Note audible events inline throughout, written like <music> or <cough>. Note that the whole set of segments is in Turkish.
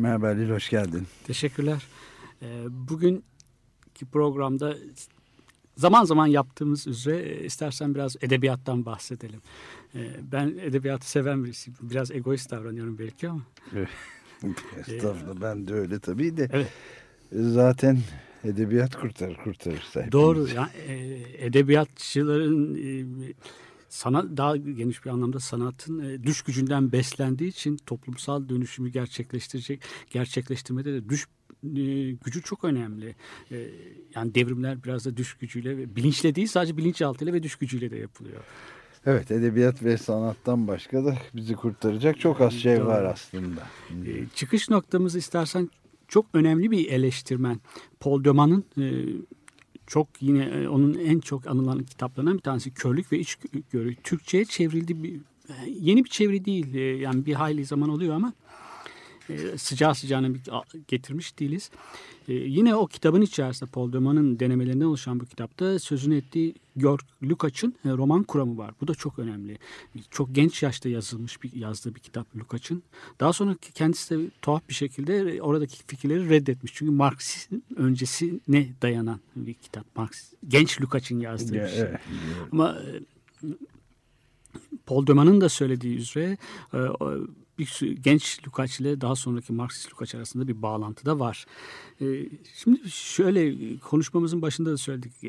Merhaba Halil, hoş geldin. Teşekkürler. Ee, Bugünkü programda zaman zaman yaptığımız üzere e, istersen biraz edebiyattan bahsedelim. Ee, Ben edebiyatı seven birisiyim. Biraz egoist davranıyorum belki ama. <laughs> Estağfurullah ben de öyle tabii de. Evet. Zaten edebiyat kurtarır kurtarırsa. hepimiz. Doğru. Yani, e, edebiyatçıların e, sanat daha geniş bir anlamda sanatın e, düş gücünden beslendiği için toplumsal dönüşümü gerçekleştirecek gerçekleştirmede de düş e, gücü çok önemli. E, yani devrimler biraz da düş gücüyle ve bilinçle değil sadece bilinçaltıyla ve düş gücüyle de yapılıyor. Evet edebiyat ve sanattan başka da bizi kurtaracak çok az şey Doğru. var aslında. E, çıkış noktamız istersen çok önemli bir eleştirmen. Paul Deman'ın e, çok yine e, onun en çok anılan kitaplarından bir tanesi Körlük ve İçgörü. Türkçe'ye çevrildi bir e, yeni bir çeviri değil. E, yani bir hayli zaman oluyor ama sıcağı sıcağına getirmiş değiliz. E, yine o kitabın içerisinde Paul Deman'ın denemelerinden oluşan bu kitapta sözünü ettiği Georg Lukács'ın e, roman kuramı var. Bu da çok önemli. Çok genç yaşta yazılmış bir yazdığı bir kitap Lukács'ın. Daha sonra kendisi de tuhaf bir şekilde oradaki fikirleri reddetmiş. Çünkü Marksizm öncesine dayanan bir kitap. Marx, genç Lukács'ın yazdığı Ya, bir şey. evet. Ama e, Paul Deman'ın da söylediği üzere e, bir genç Lukács ile daha sonraki Marksist Lukács arasında bir bağlantı da var. E, Şimdi şöyle konuşmamızın başında da söyledik. E,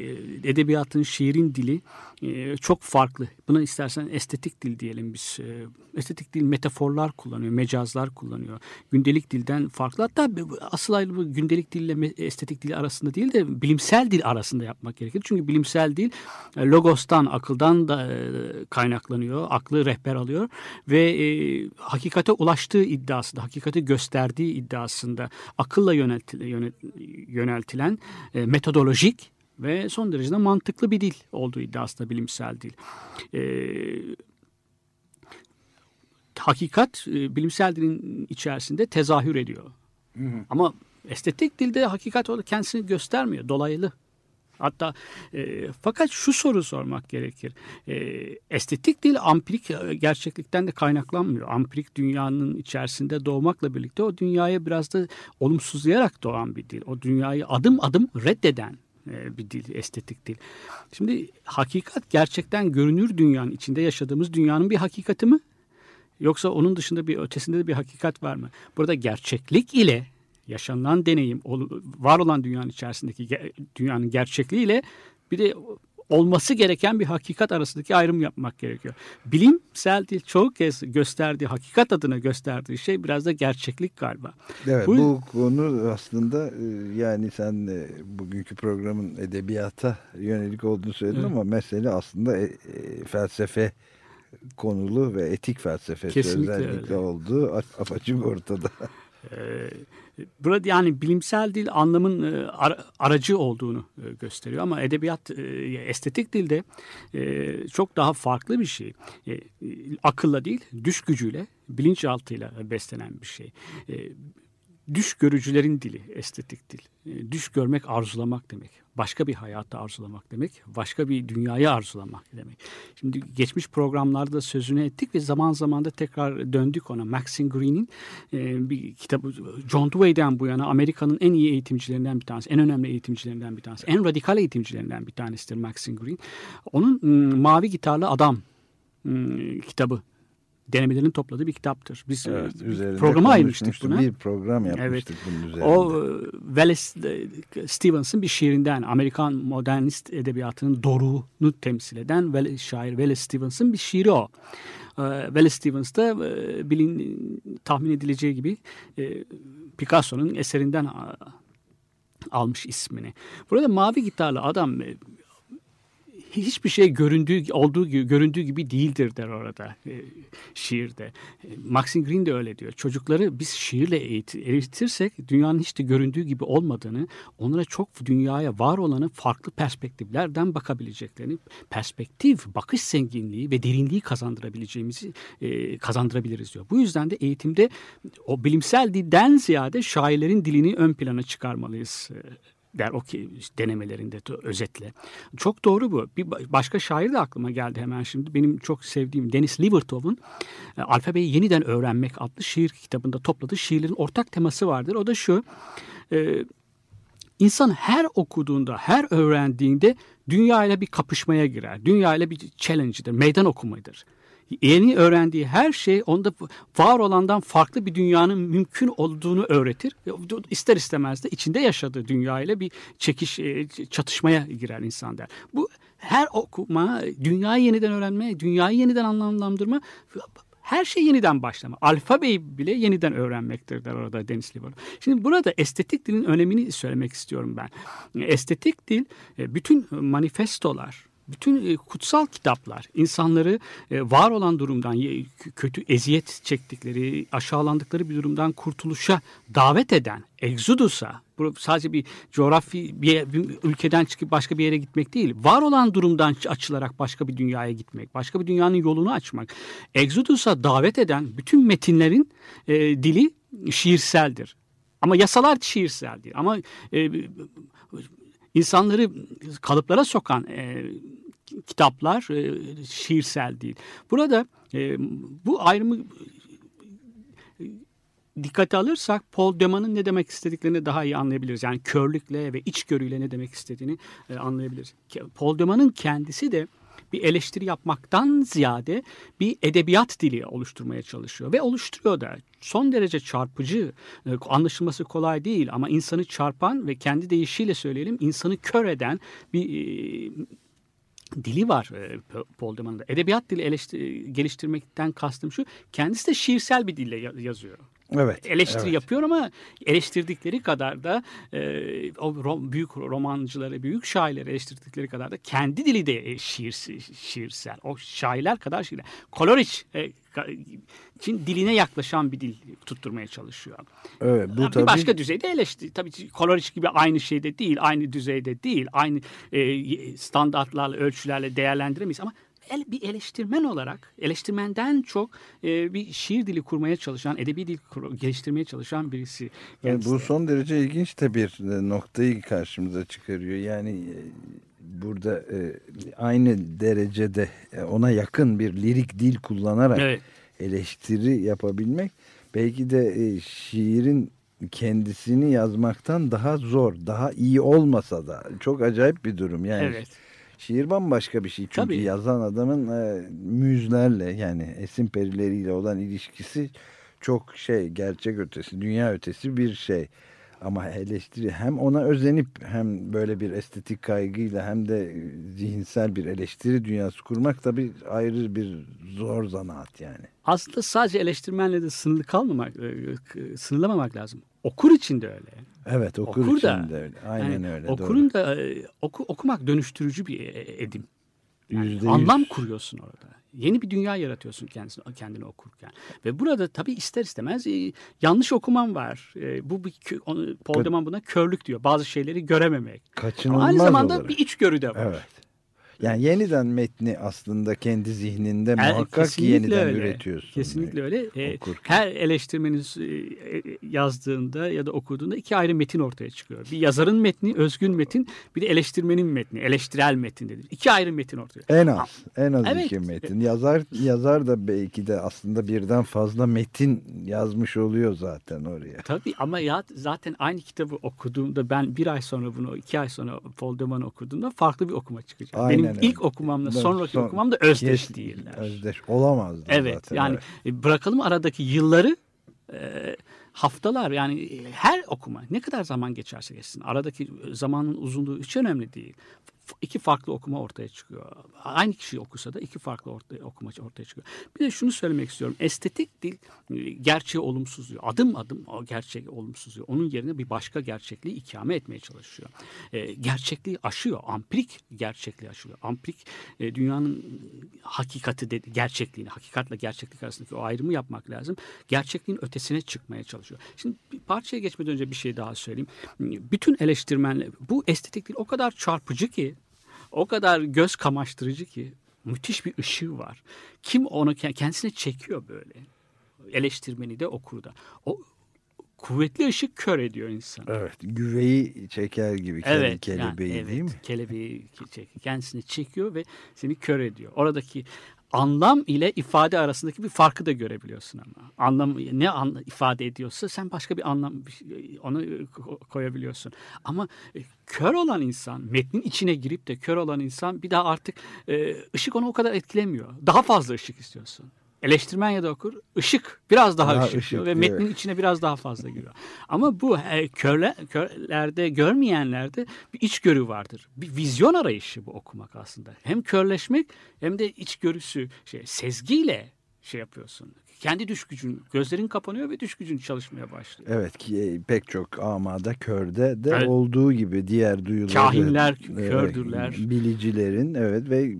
Edebiyatın, şiirin dili e, çok farklı. Buna istersen estetik dil diyelim biz. E, Estetik dil metaforlar kullanıyor, mecazlar kullanıyor. Gündelik dilden farklı. Hatta asıl ayrımı gündelik dille estetik dil arasında değil de bilimsel dil arasında yapmak gerekir. Çünkü bilimsel dil logostan, akıldan da kaynaklanıyor. Aklı rehber alıyor ve e, hakikate ulaştığı iddiasında, hakikati gösterdiği iddiasında akılla yöneltilen, yöneltilen e, metodolojik ve son derece de mantıklı bir dil olduğu iddiasında bilimsel dil. E, hakikat e, bilimsel dilin içerisinde tezahür ediyor. Ama estetik dilde hakikat orada kendisini göstermiyor. Dolaylı. Hatta e, fakat şu soru sormak gerekir. E, estetik dil ampirik e, gerçeklikten de kaynaklanmıyor. Ampirik dünyanın içerisinde doğmakla birlikte o dünyaya biraz da olumsuzlayarak doğan bir dil. O dünyayı adım adım reddeden e, bir dil, estetik dil. Şimdi hakikat gerçekten görünür dünyanın içinde yaşadığımız dünyanın bir hakikati mi? Yoksa onun dışında bir ötesinde de bir hakikat var mı? Burada gerçeklik ile yaşanılan deneyim, var olan dünyanın içerisindeki dünyanın gerçekliği ile bir de olması gereken bir hakikat arasındaki ayrım yapmak gerekiyor. Bilimsel dil çoğu kez gösterdiği, hakikat adına gösterdiği şey biraz da gerçeklik galiba. Evet Bu- bu, konu aslında e, yani sen e, bugünkü programın edebiyata yönelik olduğunu söyledin Evet. ama mesele aslında e, e, felsefe konulu ve etik felsefesi Kesinlikle özellikle öyle. olduğu apaçık ortada. <laughs> Ee, burada yani bilimsel dil anlamın e, ara- aracı olduğunu e, gösteriyor ama edebiyat e, estetik dilde çok daha farklı bir şey. Akılla değil, düş gücüyle, bilinçaltıyla beslenen bir şey. Düş görücülerin dili, estetik dil. E, düş görmek arzulamak demek. Başka bir hayatı arzulamak demek. Başka bir dünyayı arzulamak demek. Şimdi geçmiş programlarda sözünü ettik ve zaman zaman da tekrar döndük ona. Maxine Green'in e, bir kitabı John Dewey'den bu yana Amerika'nın en iyi eğitimcilerinden bir tanesi. En önemli eğitimcilerinden bir tanesi. En radikal eğitimcilerinden bir tanesidir Maxine Green. Onun mm, Mavi Gitarlı Adam mm, kitabı denemelerini topladığı bir kitaptır. Biz Evet, programa ayırmıştık buna. Bir program yapmıştık bunun üzerinde. O Wallace e, Stevens'ın bir şiirinden Amerikan modernist edebiyatının doruğunu temsil eden Wallace- şair Wallace Stevens'ın bir şiiri o. E, Wallace Stevens da e, bilin tahmin edileceği gibi Picasso'nun eserinden almış ismini. Burada mavi gitarlı adam hiçbir şey göründüğü olduğu gibi göründüğü gibi değildir der orada e, şiirde. E, Maxine Green de öyle diyor. Çocukları biz şiirle eğit eğitirsek dünyanın hiç de göründüğü gibi olmadığını, onlara çok dünyaya var olanı farklı perspektiflerden bakabileceklerini, perspektif, bakış zenginliği ve derinliği kazandırabileceğimizi e, kazandırabiliriz diyor. Bu yüzden de eğitimde o bilimsel dilden ziyade şairlerin dilini ön plana çıkarmalıyız e, der o ki denemelerinde de özetle. Çok doğru bu. Bir başka şair de aklıma geldi hemen şimdi. Benim çok sevdiğim Dennis Livertov'un e, Alfabeyi Yeniden Öğrenmek adlı şiir kitabında topladığı şiirlerin ortak teması vardır. O da şu. E, İnsan her okuduğunda, her öğrendiğinde dünya ile bir kapışmaya girer. Dünya ile bir challenge'dır, meydan okumadır yeni öğrendiği her şey onda var olandan farklı bir dünyanın mümkün olduğunu öğretir. İster istemez de içinde yaşadığı dünya ile bir çekiş, e, çatışmaya girer insan der. Bu her okuma, dünyayı yeniden öğrenme, dünyayı yeniden anlamlandırma her şey yeniden başlama. Alfabeyi bile yeniden öğrenmektir der orada Deniz Liver. Şimdi burada estetik dilin önemini söylemek istiyorum ben. Estetik dil e, bütün manifestolar, bütün e, kutsal kitaplar insanları e, var olan durumdan kötü eziyet çektikleri, aşağılandıkları bir durumdan kurtuluşa davet eden Exodus'a sadece bir coğrafi bir, bir ülkeden çıkıp başka bir yere gitmek değil. Var olan durumdan açılarak başka bir dünyaya gitmek, başka bir dünyanın yolunu açmak. Exodus'a davet eden bütün metinlerin e, dili şiirseldir. Ama yasalar şiirsel değil. Ama e, insanları kalıplara sokan e, kitaplar e, şiirsel değil. Burada e, bu ayrımı dikkate alırsak Paul Deman'ın ne demek istediklerini daha iyi anlayabiliriz. Yani körlükle ve içgörüyle ne demek istediğini e, anlayabiliriz. Paul Deman'ın kendisi de bir eleştiri yapmaktan ziyade bir edebiyat dili oluşturmaya çalışıyor ve oluşturuyor da son derece çarpıcı, e, anlaşılması kolay değil ama insanı çarpan ve kendi deyişiyle söyleyelim insanı kör eden bir e, dili var e, Paul Deman'da. Edebiyat dili geliştirmekten kastım şu, kendisi de şiirsel bir dille yazıyor. Evet. Eleştiri evet. yapıyor ama eleştirdikleri kadar da e, o rom, büyük romancıları, büyük şairleri eleştirdikleri kadar da kendi dili de şiir, şiirsel. O şairler kadar şiirler. Koloriç e, diline yaklaşan bir dil tutturmaya çalışıyor. Evet, bu bir tabii... başka düzeyde eleştiri. Tabii Koloriç gibi aynı şeyde değil, aynı düzeyde değil, aynı e, standartlarla, ölçülerle değerlendiremeyiz ama el, bir eleştirmen olarak eleştirmenden çok e, bir şiir dili kurmaya çalışan, edebi dil kur, geliştirmeye çalışan birisi. Yani bu son derece ilginç de bir e, noktayı karşımıza çıkarıyor. Yani e, burada e, aynı derecede e, ona yakın bir lirik dil kullanarak evet. eleştiri yapabilmek belki de e, şiirin kendisini yazmaktan daha zor, daha iyi olmasa da çok acayip bir durum. Yani evet. Şiir bambaşka bir şey. Çünkü Tabii. yazan adamın e, müzlerle yani esin perileriyle olan ilişkisi çok şey gerçek ötesi, dünya ötesi bir şey. Ama eleştiri hem ona özenip hem böyle bir estetik kaygıyla hem de zihinsel bir eleştiri dünyası kurmak da bir ayrı bir zor zanaat yani. Aslında sadece eleştirmenle de sınırlı kalmamak, e, sınırlamamak lazım. Okur için de öyle. Evet okur, okur için da, de öyle. Aynen yani öyle. Okurun doğru. da e, oku, okumak dönüştürücü bir e, edim. Yani anlam kuruyorsun orada. Yeni bir dünya yaratıyorsun kendini, kendini okurken. Ve burada tabii ister istemez e, yanlış okuman var. E, bu bir Paul Deman buna körlük diyor. Bazı şeyleri görememek. Kaçınılmaz Ama aynı zamanda olarak. bir içgörü de var. Evet. Yani yeniden metni aslında kendi zihninde yani muhakkak yeniden öyle. üretiyorsun. Kesinlikle öyle. Ee, her eleştirmenin e, e, yazdığında ya da okuduğunda iki ayrı metin ortaya çıkıyor. Bir yazarın metni, özgün metin, bir de eleştirmenin metni, eleştirel metin dedi. İki ayrı metin ortaya. En az, en az evet. iki metin. Yazar yazar da belki de aslında birden fazla metin yazmış oluyor zaten oraya. Tabii ama ya zaten aynı kitabı okuduğumda ben bir ay sonra bunu, iki ay sonra Paul Deman'ı okuduğumda farklı bir okuma çıkacak. Aynen Benim ilk okumamla sonraki son, okumam da özdeş yes, değiller. Özdeş olamazdı evet, zaten. Yani evet. bırakalım aradaki yılları e, haftalar yani her okuma ne kadar zaman geçerse geçsin aradaki zamanın uzunluğu hiç önemli değil. İki farklı okuma ortaya çıkıyor. Aynı kişi okusa da iki farklı ortaya, okuma ortaya çıkıyor. Bir de şunu söylemek istiyorum. Estetik dil e, gerçeği olumsuzluyor. Adım adım o gerçek olumsuzluyor. Onun yerine bir başka gerçekliği ikame etmeye çalışıyor. E, gerçekliği aşıyor. Amprik gerçekliği aşıyor. Amprik e, dünyanın hakikati de, gerçekliğini, hakikatle gerçeklik arasındaki o ayrımı yapmak lazım. Gerçekliğin ötesine çıkmaya çalışıyor. Şimdi bir parçaya geçmeden önce bir şey daha söyleyeyim. Bütün eleştirmenler bu estetik dil o kadar çarpıcı ki o kadar göz kamaştırıcı ki müthiş bir ışığı var. Kim onu kendisine çekiyor böyle. Eleştirmeni de okur da. O kuvvetli ışık kör ediyor insanı. Evet. Güveyi çeker gibi evet, kelebeği yani, evet, değil mi? Kelebeği kendisini çekiyor ve seni kör ediyor. Oradaki anlam ile ifade arasındaki bir farkı da görebiliyorsun ama. Anlam ne an, ifade ediyorsa sen başka bir anlam onu koyabiliyorsun. Ama e, kör olan insan, metnin içine girip de kör olan insan bir daha artık e, ışık onu o kadar etkilemiyor. Daha fazla ışık istiyorsun. Eleştirmen ya da okur ışık biraz daha, daha ışık, ışık diyor ve metnin içine biraz daha fazla giriyor. Ama bu e, körle, körlerde görmeyenlerde bir içgörü vardır. Bir vizyon arayışı bu okumak aslında. Hem körleşmek hem de içgörüsü şey sezgiyle şey yapıyorsun. Kendi düş gücün, gözlerin kapanıyor ve düş gücün çalışmaya başlıyor. Evet ki e, pek çok amada körde de evet. olduğu gibi diğer duyuları. Kahinler kördürler. Bilicilerin evet ve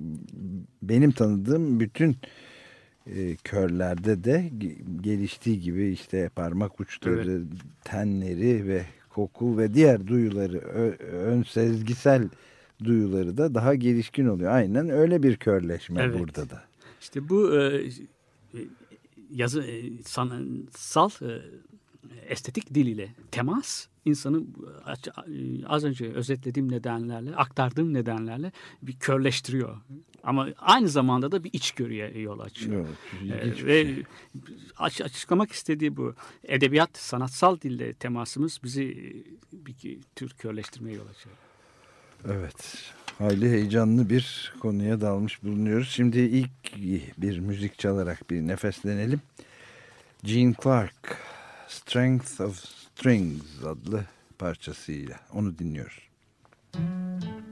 benim tanıdığım bütün e, körlerde de geliştiği gibi işte parmak uçları, evet. tenleri ve koku ve diğer duyuları ön sezgisel duyuları da daha gelişkin oluyor. Aynen öyle bir körleşme evet. burada da. İşte bu e, yazı e, sanatsal e, estetik dil ile temas insanı az önce özetlediğim nedenlerle, aktardığım nedenlerle bir körleştiriyor. Ama aynı zamanda da bir içgörüye yol açıyor. Evet, ee, ve şey. aç, açıklamak istediği bu. Edebiyat, sanatsal dille temasımız bizi bir tür körleştirmeye yol açıyor. Evet. Hayli heyecanlı bir konuya dalmış bulunuyoruz. Şimdi ilk bir müzik çalarak bir nefeslenelim. Gene Clark, Strength of Strings adlı parçasıyla onu dinliyoruz. Müzik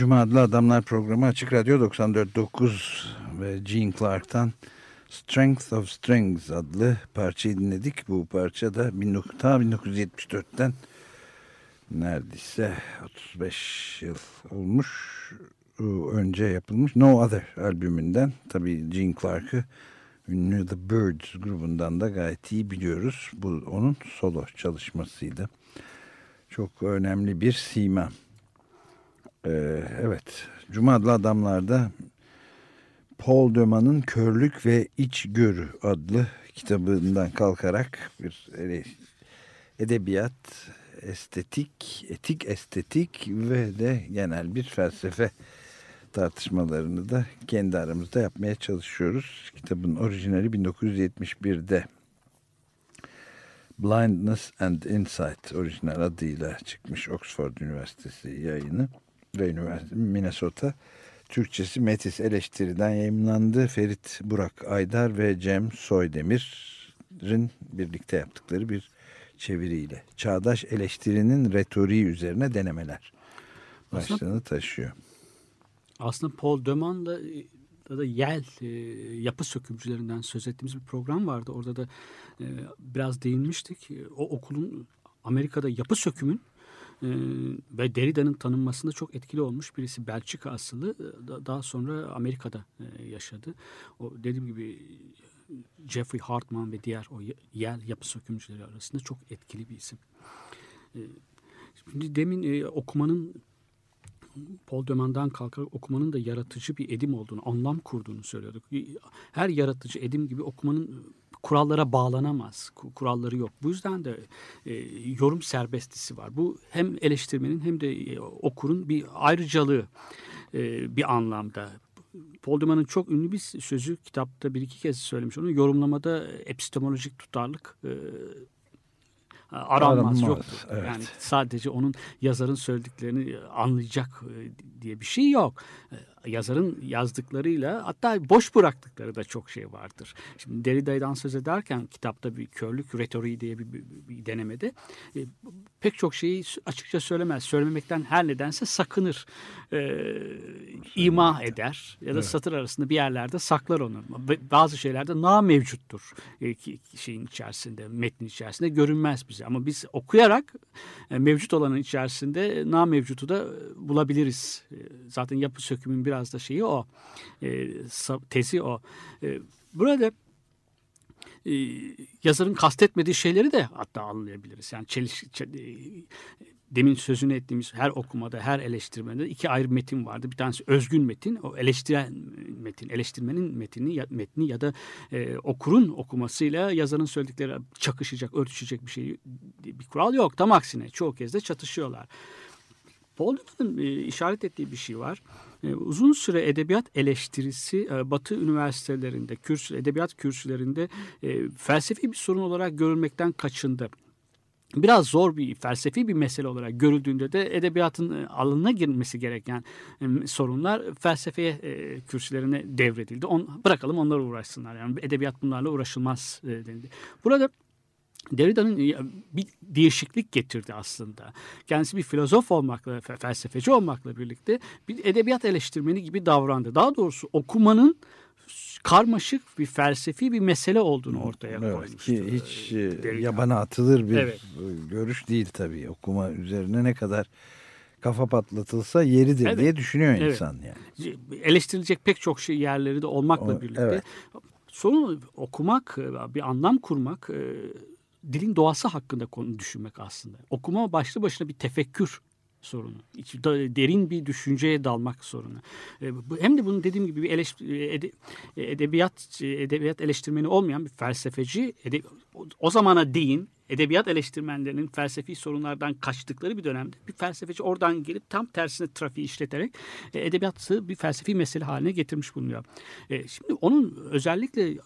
Cuma adlı Adamlar programı Açık Radyo 94.9 ve Gene Clark'tan Strength of Strings adlı parçayı dinledik. Bu parça da 19, ta 1974'ten neredeyse 35 yıl olmuş önce yapılmış No Other albümünden. Tabii Gene Clark'ı ünlü The Birds grubundan da gayet iyi biliyoruz. Bu onun solo çalışmasıydı. Çok önemli bir sima. Ee, evet, Cuma adamlarda Paul Döman'ın Körlük ve İçgörü adlı kitabından kalkarak bir edebiyat, estetik, etik estetik ve de genel bir felsefe tartışmalarını da kendi aramızda yapmaya çalışıyoruz. Kitabın orijinali 1971'de Blindness and Insight orijinal adıyla çıkmış Oxford Üniversitesi yayını ve Üniversite Minnesota. Türkçesi Metis Eleştiri'den yayınlandı. Ferit Burak Aydar ve Cem Soydemir'in birlikte yaptıkları bir çeviriyle. Çağdaş eleştirinin retoriği üzerine denemeler başlığını taşıyor. Aslında Paul Döman da da, da Yel e, yapı sökümcülerinden söz ettiğimiz bir program vardı. Orada da e, biraz değinmiştik. O okulun Amerika'da yapı sökümün e, ve Derrida'nın tanınmasında çok etkili olmuş birisi Belçika asıllı. Da, daha sonra Amerika'da e, yaşadı. O dediğim gibi Jeffrey Hartman ve diğer o yer yapı sökümcüleri arasında çok etkili bir isim. E, şimdi demin e, okumanın Paul Dömen'den kalkarak okumanın da yaratıcı bir edim olduğunu, anlam kurduğunu söylüyorduk. Her yaratıcı edim gibi okumanın kurallara bağlanamaz. Kuralları yok. Bu yüzden de e, yorum serbestisi var. Bu hem eleştirmenin hem de e, okurun bir ayrıcalığı e, bir anlamda. Paul Duman'ın çok ünlü bir sözü kitapta bir iki kez söylemiş onu. Yorumlamada epistemolojik tutarlık e, aranmaz Aranmaz, yoktur. Evet. Yani sadece onun yazarın söylediklerini anlayacak e, diye bir şey yok. E, yazarın yazdıklarıyla hatta boş bıraktıkları da çok şey vardır. Şimdi Derrida'dan söz ederken kitapta bir körlük retoriği diye bir, bir, bir denemede e, pek çok şeyi açıkça söylemez. Söylememekten her nedense sakınır. E, ima eder ya da evet. satır arasında bir yerlerde saklar onu. Bazı şeylerde na mevcuttur e, şeyin içerisinde, metnin içerisinde görünmez bize. Ama biz okuyarak e, mevcut olanın içerisinde na mevcutu da bulabiliriz. E, zaten yapı sökümün biraz da şeyi o. E, tezi o. E, burada e, yazarın kastetmediği şeyleri de hatta anlayabiliriz. Yani çeliş, çel, e, demin sözünü ettiğimiz her okumada, her eleştirmede iki ayrı metin vardı. Bir tanesi özgün metin, o eleştiren metin, eleştirmenin metini, metni ya da e, okurun okumasıyla yazarın söyledikleri çakışacak, örtüşecek bir şey, bir kural yok. Tam aksine çoğu kez de çatışıyorlar. Paul Newman'ın e, işaret ettiği bir şey var. E, uzun süre edebiyat eleştirisi e, Batı üniversitelerinde, kürsü, edebiyat kürsülerinde e, felsefi bir sorun olarak görülmekten kaçındı biraz zor bir felsefi bir mesele olarak görüldüğünde de edebiyatın e, alanına girmesi gereken e, sorunlar felsefeye e, kürsülerine devredildi. On, bırakalım onlar uğraşsınlar. Yani edebiyat bunlarla uğraşılmaz denildi. Burada Derrida'nın bir değişiklik getirdi aslında. Kendisi bir filozof olmakla, felsefeci olmakla birlikte bir edebiyat eleştirmeni gibi davrandı. Daha doğrusu okumanın karmaşık bir felsefi bir mesele olduğunu ortaya evet, koymuştu. Ki hiç e, Derrida. yabana atılır bir evet. görüş değil tabii. Okuma üzerine ne kadar kafa patlatılsa yeridir evet. diye düşünüyor evet. insan yani. Eleştirilecek pek çok şey yerleri de olmakla o, birlikte. Evet. Sorun okumak, bir anlam kurmak e, dilin doğası hakkında konu düşünmek aslında. Okuma başlı başına bir tefekkür sorunu. Derin bir düşünceye dalmak sorunu. E, hem de bunu dediğim gibi bir eleştir, edebiyat edebiyat eleştirmeni olmayan bir felsefeci o zamana değin edebiyat eleştirmenlerinin felsefi sorunlardan kaçtıkları bir dönemde bir felsefeci oradan gelip tam tersine trafiği işleterek e, edebiyatı bir felsefi mesele haline getirmiş bulunuyor. E, şimdi onun özellikle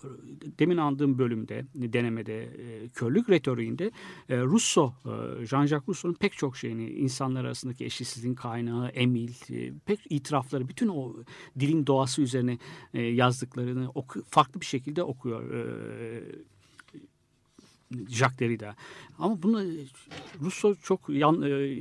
demin andığım bölümde, denemede, e, körlük retoriğinde e, Rousseau, e, Jean-Jacques Rousseau'nun pek çok şeyini, insanlar arasındaki eşitsizliğin kaynağı, emil, e, pek itirafları, bütün o dilin doğası üzerine e, yazdıklarını oku, farklı bir şekilde okuyor. E, Jacques Derrida. Ama bunu Rousseau çok yan, e,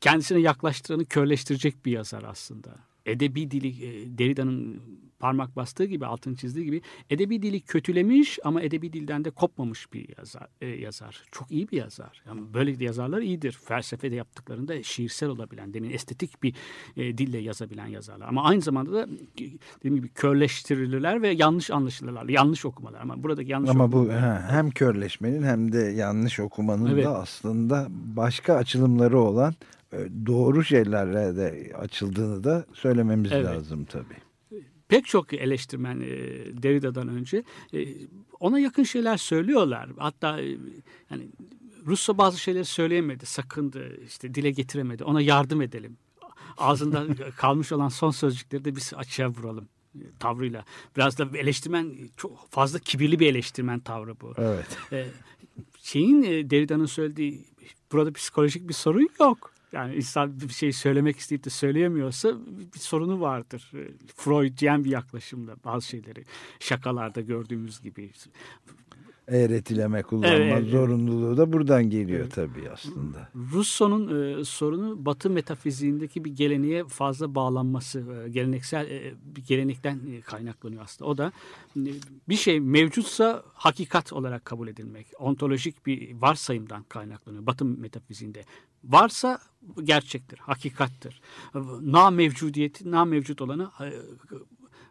kendisine yaklaştıranı körleştirecek bir yazar aslında. Edebi dili e, Derrida'nın parmak bastığı gibi altını çizdiği gibi edebi dili kötülemiş ama edebi dilden de kopmamış bir yazar. E, yazar. Çok iyi bir yazar. Yani böyle yazarlar iyidir. Felsefede yaptıklarında şiirsel olabilen, demin estetik bir e, dille yazabilen yazarlar. Ama aynı zamanda da dediğim gibi körleştirilirler ve yanlış anlaşılırlar. Yanlış okumalar. Ama buradaki yanlış Ama bu he, hem körleşmenin hem de yanlış okumanın evet. da aslında başka açılımları olan e, doğru şeylerle de açıldığını da söylememiz evet. lazım tabii pek çok eleştirmen e, Derrida'dan önce e, ona yakın şeyler söylüyorlar. Hatta e, yani Russo bazı şeyleri söyleyemedi, sakındı, işte dile getiremedi. Ona yardım edelim. Ağzında <laughs> kalmış olan son sözcükleri de biz açığa vuralım e, tavrıyla. Biraz da eleştirmen çok fazla kibirli bir eleştirmen tavrı bu. Evet. E, şeyin e, Derrida'nın söylediği burada psikolojik bir sorun yok. Yani insan bir şey söylemek isteyip de söyleyemiyorsa bir sorunu vardır. Freudyen bir yaklaşımda bazı şeyleri şakalarda gördüğümüz gibi. Eğretileme kullanma evet, zorunluluğu da buradan geliyor evet. tabii aslında. Rousseau'nun e, sorunu Batı metafiziğindeki bir geleneğe fazla bağlanması, e, geleneksel e, bir gelenekten e, kaynaklanıyor aslında. O da e, bir şey mevcutsa hakikat olarak kabul edilmek, ontolojik bir varsayımdan kaynaklanıyor Batı metafiziğinde varsa gerçektir, hakikattir. Na mevcudiyeti, na mevcut olanı e,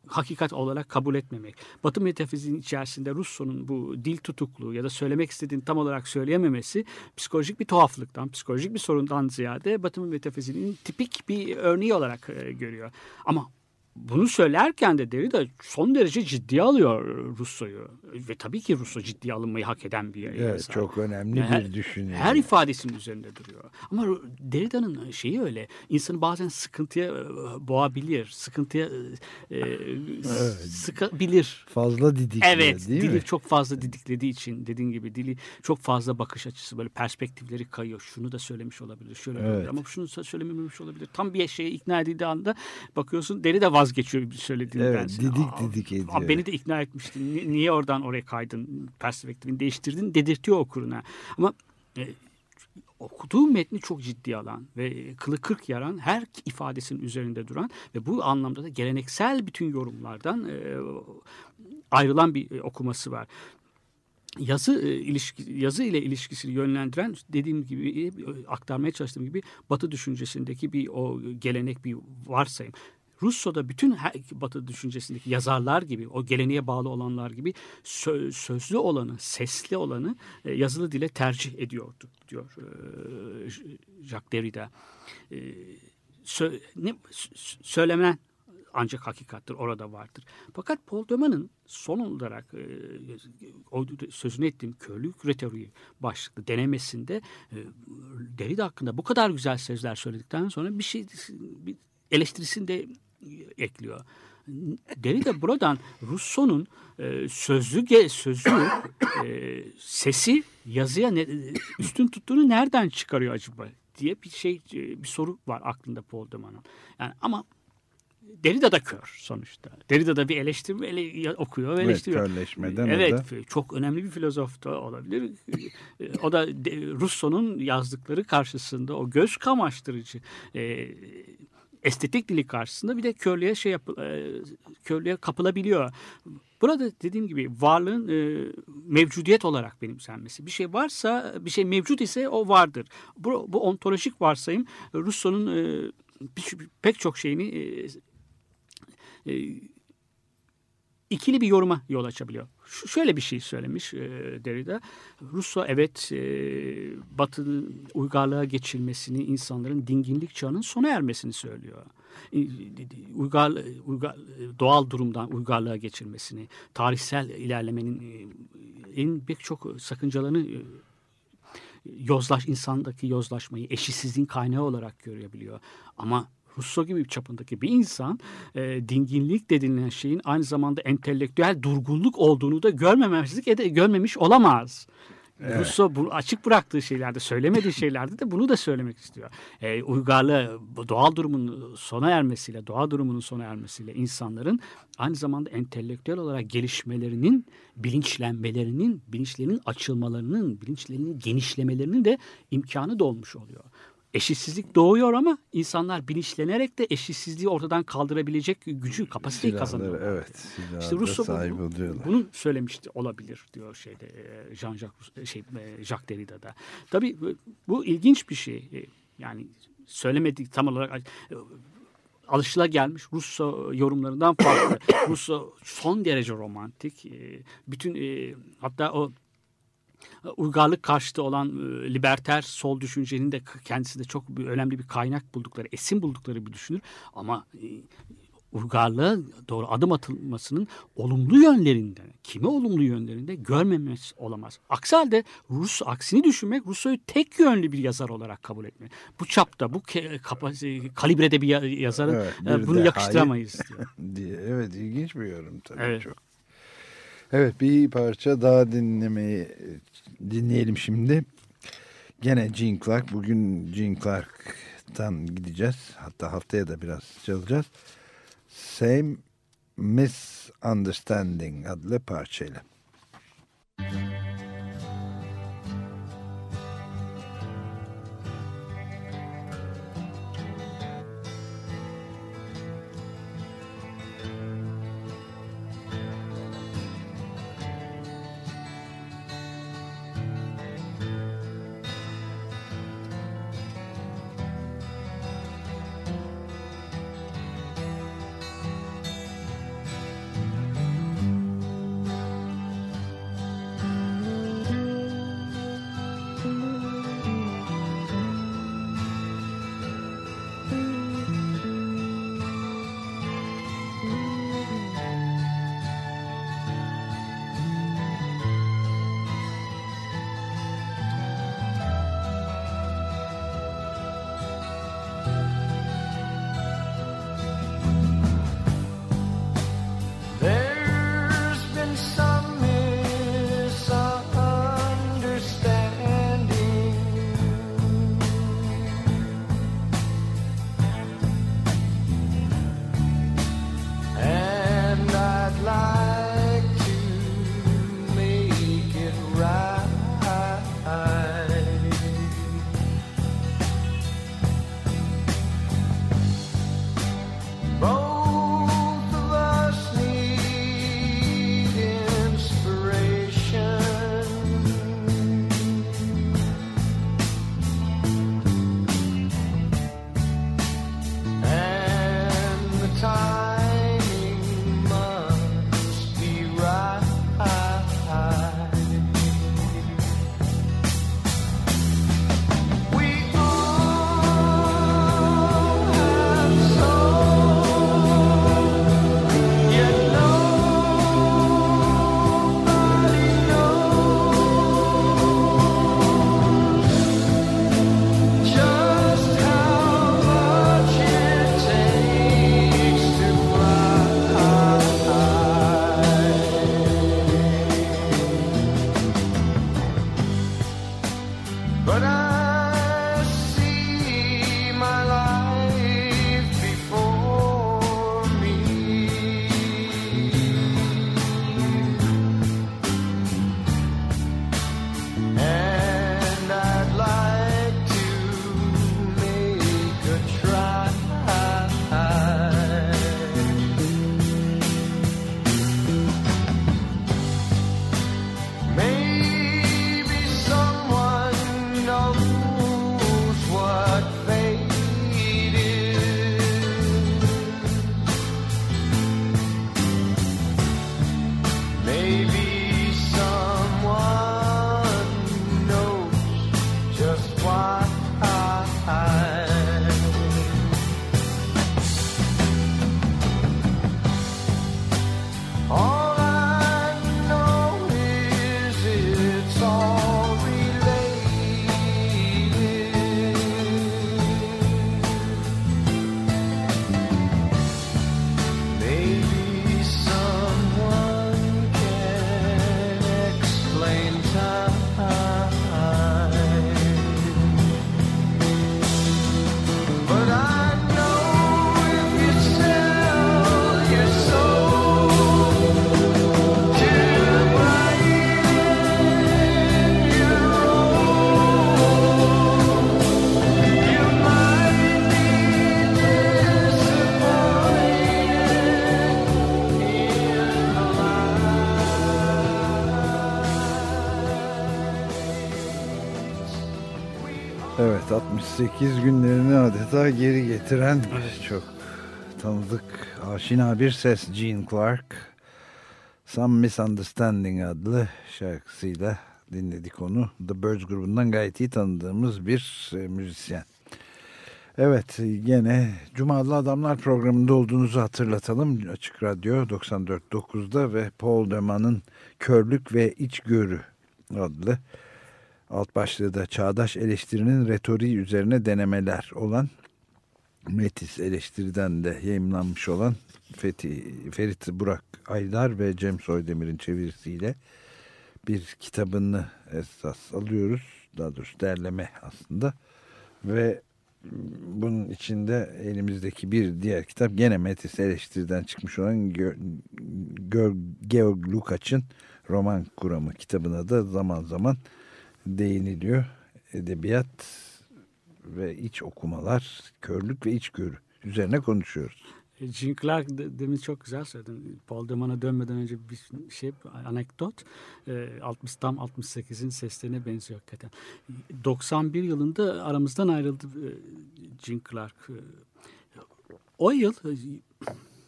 hakikat olarak kabul etmemek. Batı metafiziğinin içerisinde Russo'nun bu dil tutukluğu ya da söylemek istediğini tam olarak söyleyememesi psikolojik bir tuhaflıktan, psikolojik bir sorundan ziyade Batı metafiziğinin tipik bir örneği olarak e, görüyor. Ama bunu söylerken de Derrida son derece ciddiye alıyor Russo'yu. Ve tabii ki Russo ciddiye alınmayı hak eden bir Evet, çok önemli her, bir düşünce. Her ifadesinin üzerinde duruyor. Ama Derrida'nın şeyi öyle. insanı bazen sıkıntıya e, boğabilir. Sıkıntıya e, evet. sıkabilir. Fazla didikliyor Evet. değil dili mi? çok fazla didiklediği için dediğin gibi dili çok fazla bakış açısı böyle perspektifleri kayıyor. Şunu da söylemiş olabilir. Şöyle Evet. olabilir. Ama şunu da söylememiş olabilir. Tam bir şeye ikna edildiği anda bakıyorsun Derrida vazgeçiyor söylediğinden. Evet, didik didik ediyor. Aa, Beni de ikna etmiştin. Ni- Niye oradan oraya kaydın? Perspektifini değiştirdin dedirtiyor okuruna. Ama e, okuduğu metni çok ciddi alan ve kılı kırk yaran her ifadesinin üzerinde duran ve bu anlamda da geleneksel bütün yorumlardan e, ayrılan bir e, okuması var yazı e, ilişki yazı ile ilişkisini yönlendiren dediğim gibi e, aktarmaya çalıştığım gibi Batı düşüncesindeki bir o gelenek bir varsayım. Russo'da bütün her, Batı düşüncesindeki yazarlar gibi, o geleneğe bağlı olanlar gibi sö- sözlü olanı, sesli olanı e, yazılı dile tercih ediyordu diyor e, Jacques Derrida. E, sö- ne, sö- söylemen ancak hakikattir orada vardır. Fakat Paul Deman'ın son olarak e, sözünü ettiğim körlük retoriği başlıklı denemesinde e, Derrida hakkında bu kadar güzel sözler söyledikten sonra bir şey bir eleştirisini de ekliyor. Derrida buradan Rousseau'nun e, sözlü ge, sözlü e, sesi yazıya ne, üstün tuttuğunu nereden çıkarıyor acaba diye bir şey bir soru var aklında Paul Deman'ın. Yani ama Derrida da kör sonuçta. Derrida da bir eleştirme ele, okuyor ve Evet, eleştiriyor. körleşmeden evet, da- çok önemli bir filozof da olabilir. o da de- Rousseau'nun yazdıkları karşısında o göz kamaştırıcı e, estetik dili karşısında bir de körlüğe şey yap, e, körlüğe kapılabiliyor. Burada dediğim gibi varlığın e, mevcudiyet olarak benimsenmesi. Bir şey varsa, bir şey mevcut ise o vardır. Bu, bu ontolojik varsayım Rousseau'nun e, pek çok şeyini e, e, ikili bir yoruma yol açabiliyor. Şöyle bir şey söylemiş Derrida. Rousseau evet e, Batı'nın uygarlığa geçilmesini, insanların dinginlik çağının sona ermesini söylüyor. Uygar, uygar, doğal durumdan uygarlığa geçilmesini, tarihsel ilerlemenin en pek çok sakıncalarını yozlaş insandaki yozlaşmayı eşitsizliğin kaynağı olarak görebiliyor. Ama Rousseau gibi bir çapındaki bir insan e, dinginlik denilen şeyin aynı zamanda entelektüel durgunluk olduğunu da görmemezlik ede, görmemiş olamaz. Evet. Rousseau bu açık bıraktığı şeylerde, söylemediği şeylerde de bunu da söylemek istiyor. E, uygarlığı, doğal durumun sona ermesiyle, doğa durumunun sona ermesiyle insanların aynı zamanda entelektüel olarak gelişmelerinin, bilinçlenmelerinin, bilinçlerinin açılmalarının, bilinçlerinin genişlemelerinin de imkanı dolmuş oluyor. Eşitsizlik doğuyor ama insanlar bilinçlenerek de eşitsizliği ortadan kaldırabilecek gücü, kapasiteyi Silahları, kazanıyorlar. Evet, silahlara İşte Rousseau bu- sahip oluyorlar. bunu söylemişti olabilir diyor şeyde e, Jean-Jacques şey e, Jacques Derrida'da. Tabii bu, ilginç bir şey. E, Yani söylemedik tam olarak e, alışılagelmiş Russo yorumlarından farklı. <coughs> Russo son derece romantik. E, Bütün e, hatta o uygarlık karşıtı olan e, liberter sol düşüncenin de kendisinde çok bir, önemli bir kaynak buldukları, esin buldukları bir düşünür. Ama e, uygarlığa doğru adım atılmasının olumlu yönlerinde, kimi olumlu yönlerinde görmemesi olamaz. Aksi halde Rus aksini düşünmek Rousseau'yu tek yönlü bir yazar olarak kabul etmek. Bu çapta, bu kapasite, kalibrede bir ya- yazarın Evet, e, bunu yakıştıramayız <laughs> diye. Evet, ilginç bir yorum tabii Evet. çok. Evet, bir parça daha dinlemeyi dinleyelim şimdi. Gene Gene Clark. Bugün Gene Clark'tan gideceğiz. Hatta haftaya da biraz çalacağız. Same Misunderstanding adlı parçayla. Same adeta geri getiren çok tanıdık aşina bir ses Gene Clark. Some Misunderstanding adlı şarkısıyla dinledik onu. The Birds grubundan gayet iyi tanıdığımız bir e, müzisyen. Evet gene Cumalı Adamlar programında olduğunuzu hatırlatalım. Açık Radyo 94.9'da ve Paul Deman'ın Körlük ve İçgörü adlı alt başlığı da çağdaş eleştirinin retoriği üzerine denemeler olan Metis eleştiriden de yayınlanmış olan Fethi, Ferit Burak Aydar ve Cem Soydemir'in çevirisiyle bir kitabını esas alıyoruz. Daha doğrusu derleme aslında. Ve bunun içinde elimizdeki bir diğer kitap gene Metis eleştiriden çıkmış olan Gö- Gö- Georg Lukács'ın Roman Kuramı kitabına da zaman zaman değiniliyor. Edebiyat ve iç okumalar, körlük ve içgörü üzerine konuşuyoruz. E, Gene Clark de- demin çok güzel söyledin. Paul Deman'a dönmeden önce bir şey anekdot. E, 60 tam 68'in seslerine benziyor hakikaten. 91 yılında aramızdan ayrıldı e, Gene Clark. E, O yıl e,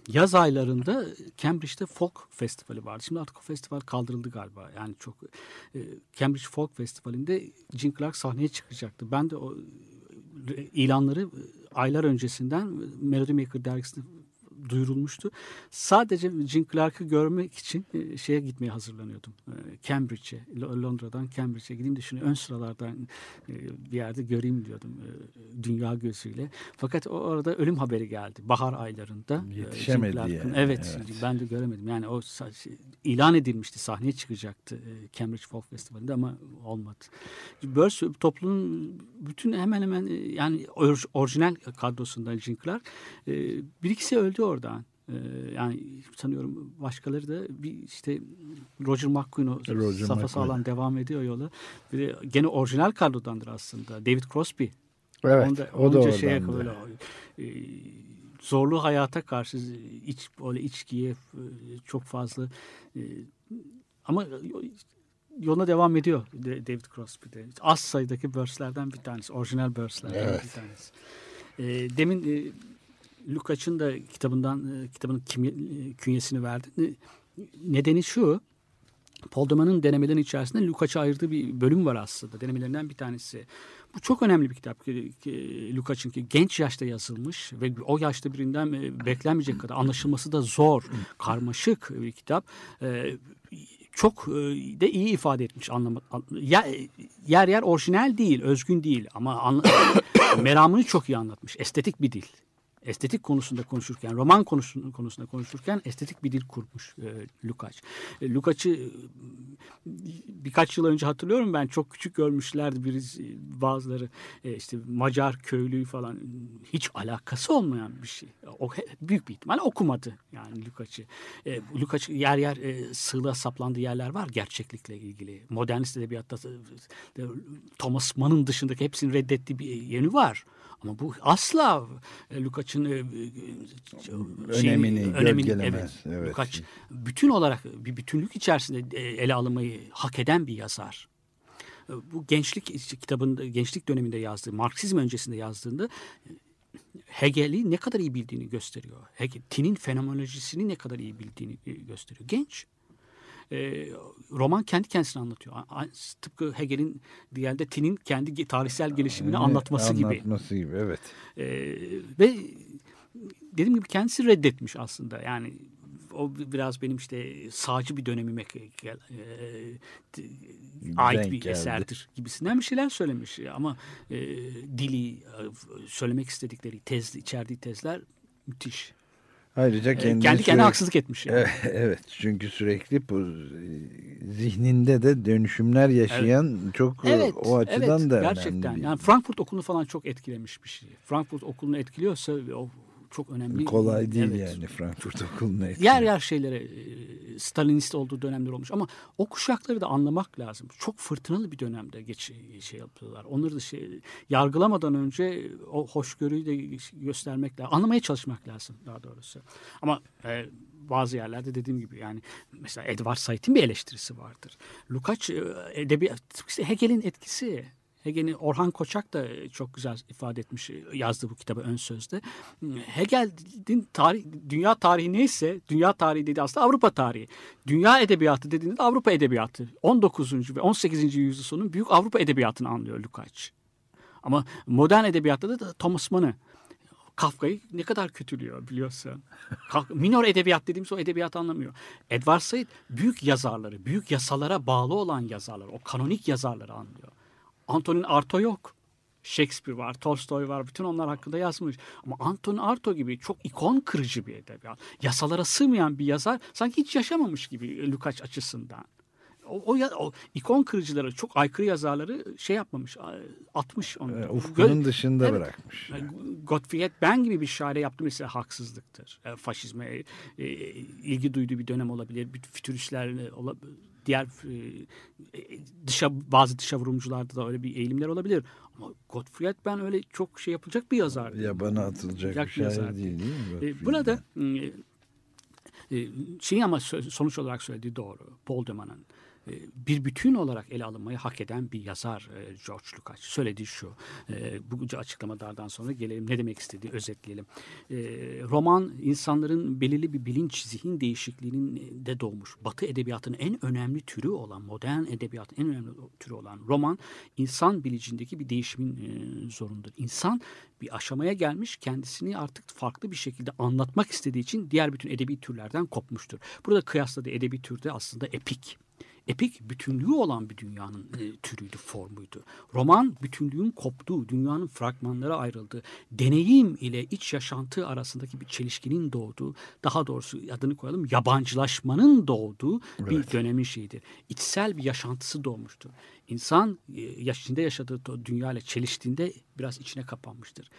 yaz aylarında Cambridge'de Folk Festivali vardı. Şimdi artık o festival kaldırıldı galiba. Yani çok e, Cambridge Folk Festivali'nde Gene Clark sahneye çıkacaktı. Ben de o e, ilanları aylar öncesinden Melody Maker dergisinde duyurulmuştu. Sadece Gene Clark'ı görmek için e, şeye gitmeye hazırlanıyordum. E, Cambridge'e, Londra'dan Cambridge'e gideyim de şunu ön sıralardan e, bir yerde göreyim diyordum e, dünya gözüyle. Fakat o arada ölüm haberi geldi bahar aylarında. Yetişemedi yani, Evet, evet. ben de göremedim. Yani o şey, ilan edilmişti sahneye çıkacaktı Cambridge Folk Festivali'nde ama olmadı. Börs toplumun bütün hemen hemen yani or- orijinal kadrosundan Gene Clark bir ikisi öldü oradan. E, yani sanıyorum başkaları da bir işte Roger McQueen o Roger safa McQueen. sağlam devam ediyor yola. Bir de gene orijinal kadrodandır aslında. David Crosby. Evet, Onu da- o da onca şeye oradan. böyle, e, zorlu hayata karşı iç böyle içkiye e, çok fazla e, ama yoluna devam ediyor David Crosby'de. Az sayıdaki Börslerden bir tanesi. Orijinal Börslerden Evet. bir tanesi. E, demin e, Lukács'ın da kitabından e, kitabının kimye, e, künyesini verdi. Nedeni şu. Paul Deman'ın denemelerinin içerisinde Lukács'a ayırdığı bir bölüm var aslında. Denemelerinden bir tanesi. Bu çok önemli bir kitap. ki- ki Lukács'ın ki genç yaşta yazılmış ve o yaşta birinden e, beklenmeyecek kadar anlaşılması da zor, karmaşık bir kitap. Çok de iyi ifade etmiş anlamı. an- Yer, yer orijinal değil, özgün değil ama <coughs> meramını çok iyi anlatmış. Estetik bir dil estetik konusunda konuşurken, roman konusunda, konuşurken estetik bir dil kurmuş e, Lukács. E, Lukács'ı e, birkaç yıl önce hatırlıyorum ben çok küçük görmüşlerdi birisi, bazıları e, işte Macar köylüyü falan hiç alakası olmayan bir şey. O büyük bir ihtimal okumadı yani Lukács'ı. E, Lukács yer yer e, sığlığa saplandığı yerler var gerçeklikle ilgili. Modernist edebiyatta e, Thomas Mann'ın dışındaki hepsini reddettiği bir yönü var. Ama bu asla e, Lukács'ın e, e, önemini, önemini evet, evet. Lukács bütün olarak bir bütünlük içerisinde ele alınmayı hak eden bir yazar. Bu gençlik kitabında, gençlik döneminde yazdığı, Marksizm öncesinde yazdığında Hegel'i ne kadar iyi bildiğini gösteriyor. Hegel, Tin'in fenomenolojisini ne kadar iyi bildiğini gösteriyor. Genç e, roman kendi kendisini anlatıyor. Tıpkı Hegel'in diğerde Tin'in kendi tarihsel gelişimini evet, anlatması, gibi. Anlatması gibi evet. E, ve dediğim gibi kendisi reddetmiş aslında. Yani o biraz benim işte sağcı bir dönemime e, ait Denk bir geldi. eserdir gibisinden bir şeyler söylemiş. Ama e, dili, e, söylemek istedikleri tez, içerdiği tezler müthiş. Ayrıca kendi, kendi kendine sürekli, haksızlık etmiş. Yani. Evet çünkü sürekli bu zihninde de dönüşümler yaşayan evet. çok evet, o açıdan evet, da gerçekten. önemli. Yani Frankfurt okulunu falan çok etkilemiş bir şey. Frankfurt okulunu etkiliyorsa o çok önemli. Kolay değil evet. yani Frankfurt okulunu etkilemek. Yer yer şeylere Stalinist olduğu dönemler olmuş ama o kuşakları da anlamak lazım. Çok fırtınalı bir dönemde geç şey yapıyorlar. Onları da şey yargılamadan önce o hoşgörüyü de göstermek lazım. Anlamaya çalışmak lazım daha doğrusu. Ama e, bazı yerlerde dediğim gibi yani mesela Edward Said'in bir eleştirisi vardır. Lukács e, edebiyat Hegel'in etkisi Hegel'in Orhan Koçak da çok güzel ifade etmiş yazdı bu kitabı ön sözde. Hegel'in tarih, dünya tarihi neyse dünya tarihi dedi aslında Avrupa tarihi. Dünya edebiyatı dediğinde Avrupa edebiyatı. 19. ve 18. yüzyıl sonu büyük Avrupa edebiyatını anlıyor Lukács. Ama modern edebiyatta da Thomas Mann'ı Kafka'yı ne kadar kötülüyor biliyorsun. <laughs> Minor edebiyat dediğimiz o edebiyat anlamıyor. Edward Said büyük yazarları, büyük yasalara bağlı olan yazarları, o kanonik yazarları anlıyor. Antonin Arto yok. Shakespeare var, Tolstoy var. Bütün onlar hakkında yazmış. Ama Antonin Arto gibi çok ikon kırıcı bir edebiyat. Yasalara sığmayan bir yazar sanki hiç yaşamamış gibi Lukács açısından. O, o, o ikon kırıcıları, çok aykırı yazarları şey yapmamış, atmış onu. E, ufkunun Gö dışında evet, bırakmış. Gottfried Ben gibi bir şaire yaptı mesela haksızlıktır. E, faşizme e, e, ilgi duyduğu bir dönem olabilir. Bir fütüristlerle olabilir diğer e, dışa bazı dışa vurumcularda da öyle bir eğilimler olabilir. Ama Gottfried ben öyle çok şey yapılacak bir yazar. Yabana atılacak bir şair değil değil mi? E, burada e, şeyi ama sonuç olarak söylediği doğru. Paul Deman'ın e, bir bütün olarak ele alınmayı hak eden bir yazar e, George Lucas. Söylediği şu, e, bu açıklamalardan sonra gelelim ne demek istediği özetleyelim. Roman insanların belirli bir bilinç, zihin değişikliğinin de doğmuş. Batı edebiyatının en önemli türü olan, modern edebiyatın en önemli türü olan roman, insan bilincindeki bir değişimin zorundadır. İnsan bir aşamaya gelmiş kendisini artık farklı bir şekilde anlatmak istediği için diğer bütün edebi türlerden kopmuştur. Burada kıyasladığı edebi türde aslında epik epik bütünlüğü olan bir dünyanın e, türüydü, formuydu. Roman bütünlüğün koptuğu, dünyanın fragmanlara ayrıldığı, deneyim ile iç yaşantı arasındaki bir çelişkinin doğduğu, daha doğrusu adını koyalım yabancılaşmanın doğduğu evet. bir dönemin şeyidir. İçsel bir yaşantısı doğmuştur. İnsan e, içinde yaşadığı dünya ile çeliştiğinde biraz içine kapanmıştır.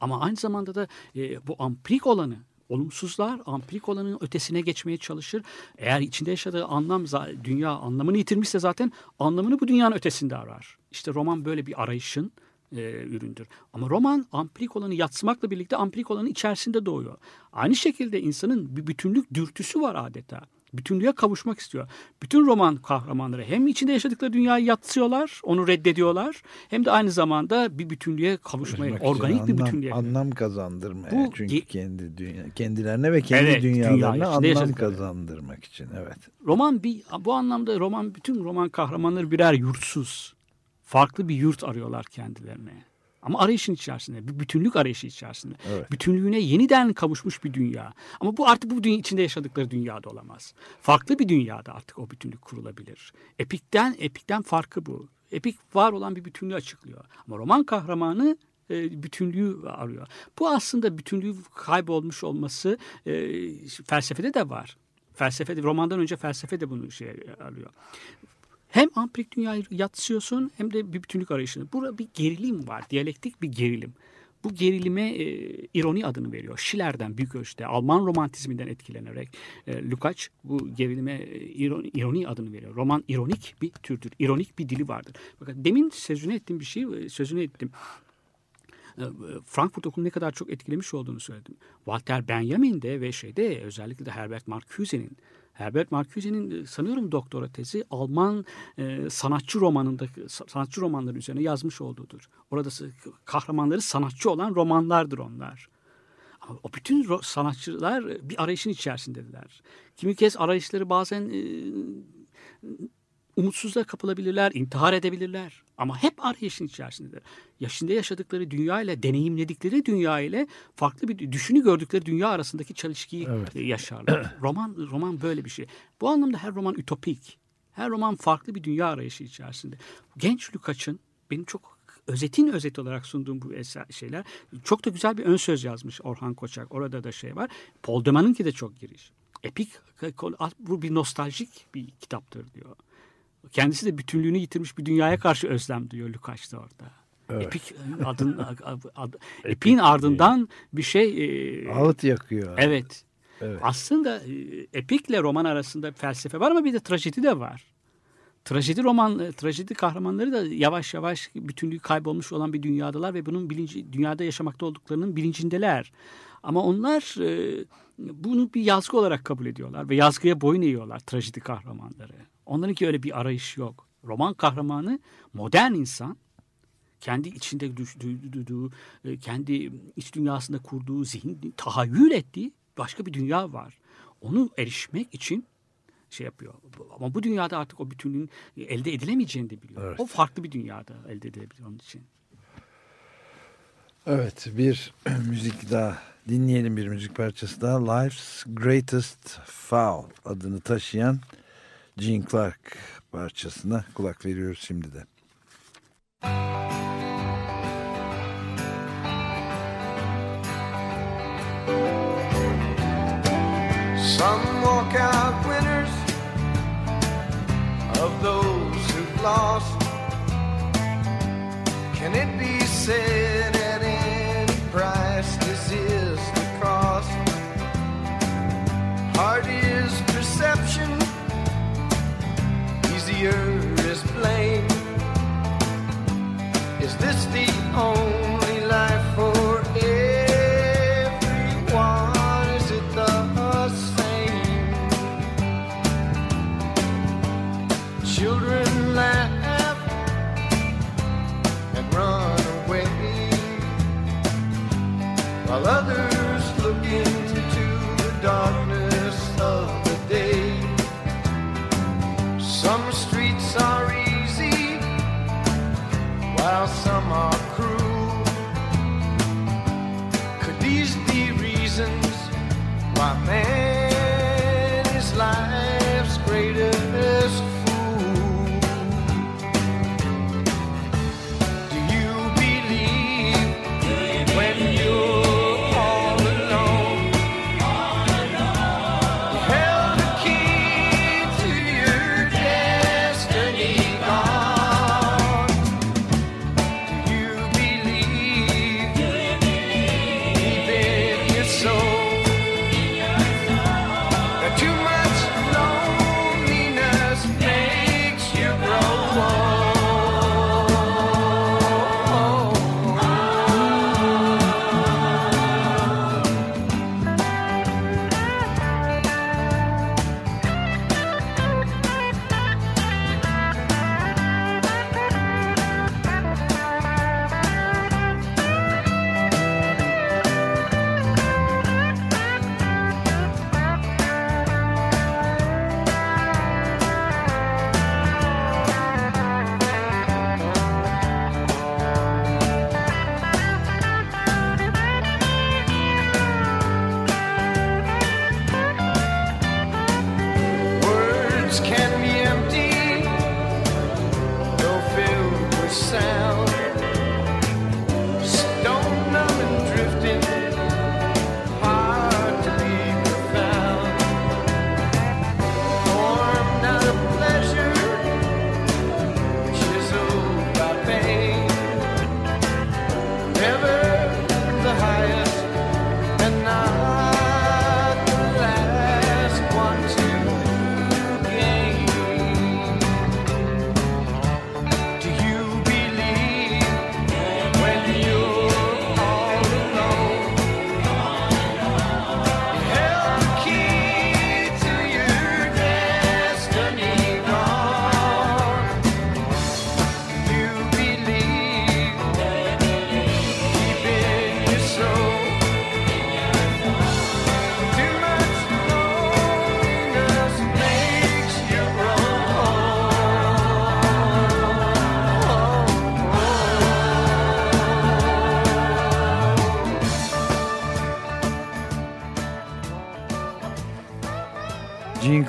Ama aynı zamanda da e, bu amplik olanı olumsuzlar ampirik olanın ötesine geçmeye çalışır. Eğer içinde yaşadığı anlam dünya anlamını yitirmişse zaten anlamını bu dünyanın ötesinde arar. İşte roman böyle bir arayışın e, üründür. Ama roman ampirik olanı yatsımakla birlikte ampirik olanın içerisinde doğuyor. Aynı şekilde insanın bir bütünlük dürtüsü var adeta bütünlüğe kavuşmak istiyor. Bütün roman kahramanları hem içinde yaşadıkları dünyayı yatsıyorlar, onu reddediyorlar. Hem de aynı zamanda bir bütünlüğe kavuşmaya, Kavuşmak organik anlam, bir bütünlüğe. Anlam kazandırmaya. Bu, Çünkü kendi dünya, kendilerine ve kendi evet, dünyalarına dünya anlam kazandırmak için. Evet. Roman bir bu anlamda roman bütün roman kahramanları birer yurtsuz. Farklı bir yurt arıyorlar kendilerine. Ama arayışın içerisinde, bir bütünlük arayışı içerisinde. Evet. Bütünlüğüne yeniden kavuşmuş bir dünya. Ama bu artık bu dünya içinde yaşadıkları dünyada olamaz. Farklı bir dünyada artık o bütünlük kurulabilir. Epikten epikten farkı bu. Epik var olan bir bütünlüğü açıklıyor. Ama roman kahramanı e, bütünlüğü arıyor. Bu aslında bütünlüğü kaybolmuş olması e, felsefede de var. Felsefede romandan önce felsefe de bunu şey alıyor. Hem ampirik dünyayı yatsıyorsun hem de bir bütünlük arayışını. Burada bir gerilim var. Diyalektik bir gerilim. Bu gerilime e, ironi adını veriyor. Schiller'den büyük ölçüde Alman romantizminden etkilenerek e, Lukács bu gerilime e, ironi, adını veriyor. Roman ironik bir türdür. İronik bir dili vardır. Bakın demin sözünü ettiğim bir şey e, sözünü ettim. E, Frankfurt Okulu ne kadar çok etkilemiş olduğunu söyledim. Walter Benjamin'de ve şeyde özellikle de Herbert Marcuse'nin Herbert Marcuse'nin e, sanıyorum doktora tezi Alman e, sanatçı romanında sanatçı romanları üzerine yazmış olduğudur. Orada kahramanları sanatçı olan romanlardır onlar. Ama o bütün sanatçılar e, bir arayışın içerisindeler. Kimi kez arayışları bazen e, umutsuzluğa kapılabilirler, intihar edebilirler. Ama hep arayışın içerisindedir. Yaşında yaşadıkları dünya ile, deneyimledikleri dünya ile farklı bir düşünü gördükleri dünya arasındaki çelişkiyi evet. yaşarlar. <clears throat> roman roman böyle bir şey. Bu anlamda her roman ütopik. Her roman farklı bir dünya arayışı içerisinde. Genç Lukaç'ın benim çok özetin özet olarak sunduğum bu eser, şeyler çok da güzel bir ön söz yazmış Orhan Koçak. Orada da şey var. Paul Deman'ınki de çok giriş. Epik bu bir nostaljik bir kitaptır diyor. Kendisi de bütünlüğünü yitirmiş bir dünyaya karşı özlem duyuyor Lukács orada. Evet. Epik adın <laughs> ad, epin ardından bir şey e, ağıt yakıyor. Evet. evet. Aslında e, epikle roman arasında felsefe var ama bir de trajedi de var. Trajedi roman, e, trajedi kahramanları da yavaş yavaş bütünlüğü kaybolmuş olan bir dünyadalar ve bunun bilinci, dünyada yaşamakta olduklarının bilincindeler. Ama onlar e, bunu bir yazgı olarak kabul ediyorlar ve yazgıya boyun eğiyorlar trajedi kahramanları. Onlarınki öyle bir arayış yok. Roman kahramanı modern insan kendi içinde duyduğu, e, kendi iç dünyasında kurduğu zihin, tahayyül ettiği başka bir dünya var. Onu erişmek için şey yapıyor. Ama bu dünyada artık o bütünlüğün elde edilemeyeceğini de biliyor. Evet. O farklı bir dünyada elde edilebilir onun için. Evet bir <clears throat> müzik daha dinleyelim bir müzik parçası daha. Life's Greatest Foul adını taşıyan Gene Clark parçasına kulak veriyoruz şimdi de. Some walk out winners of those who've lost. Can it be said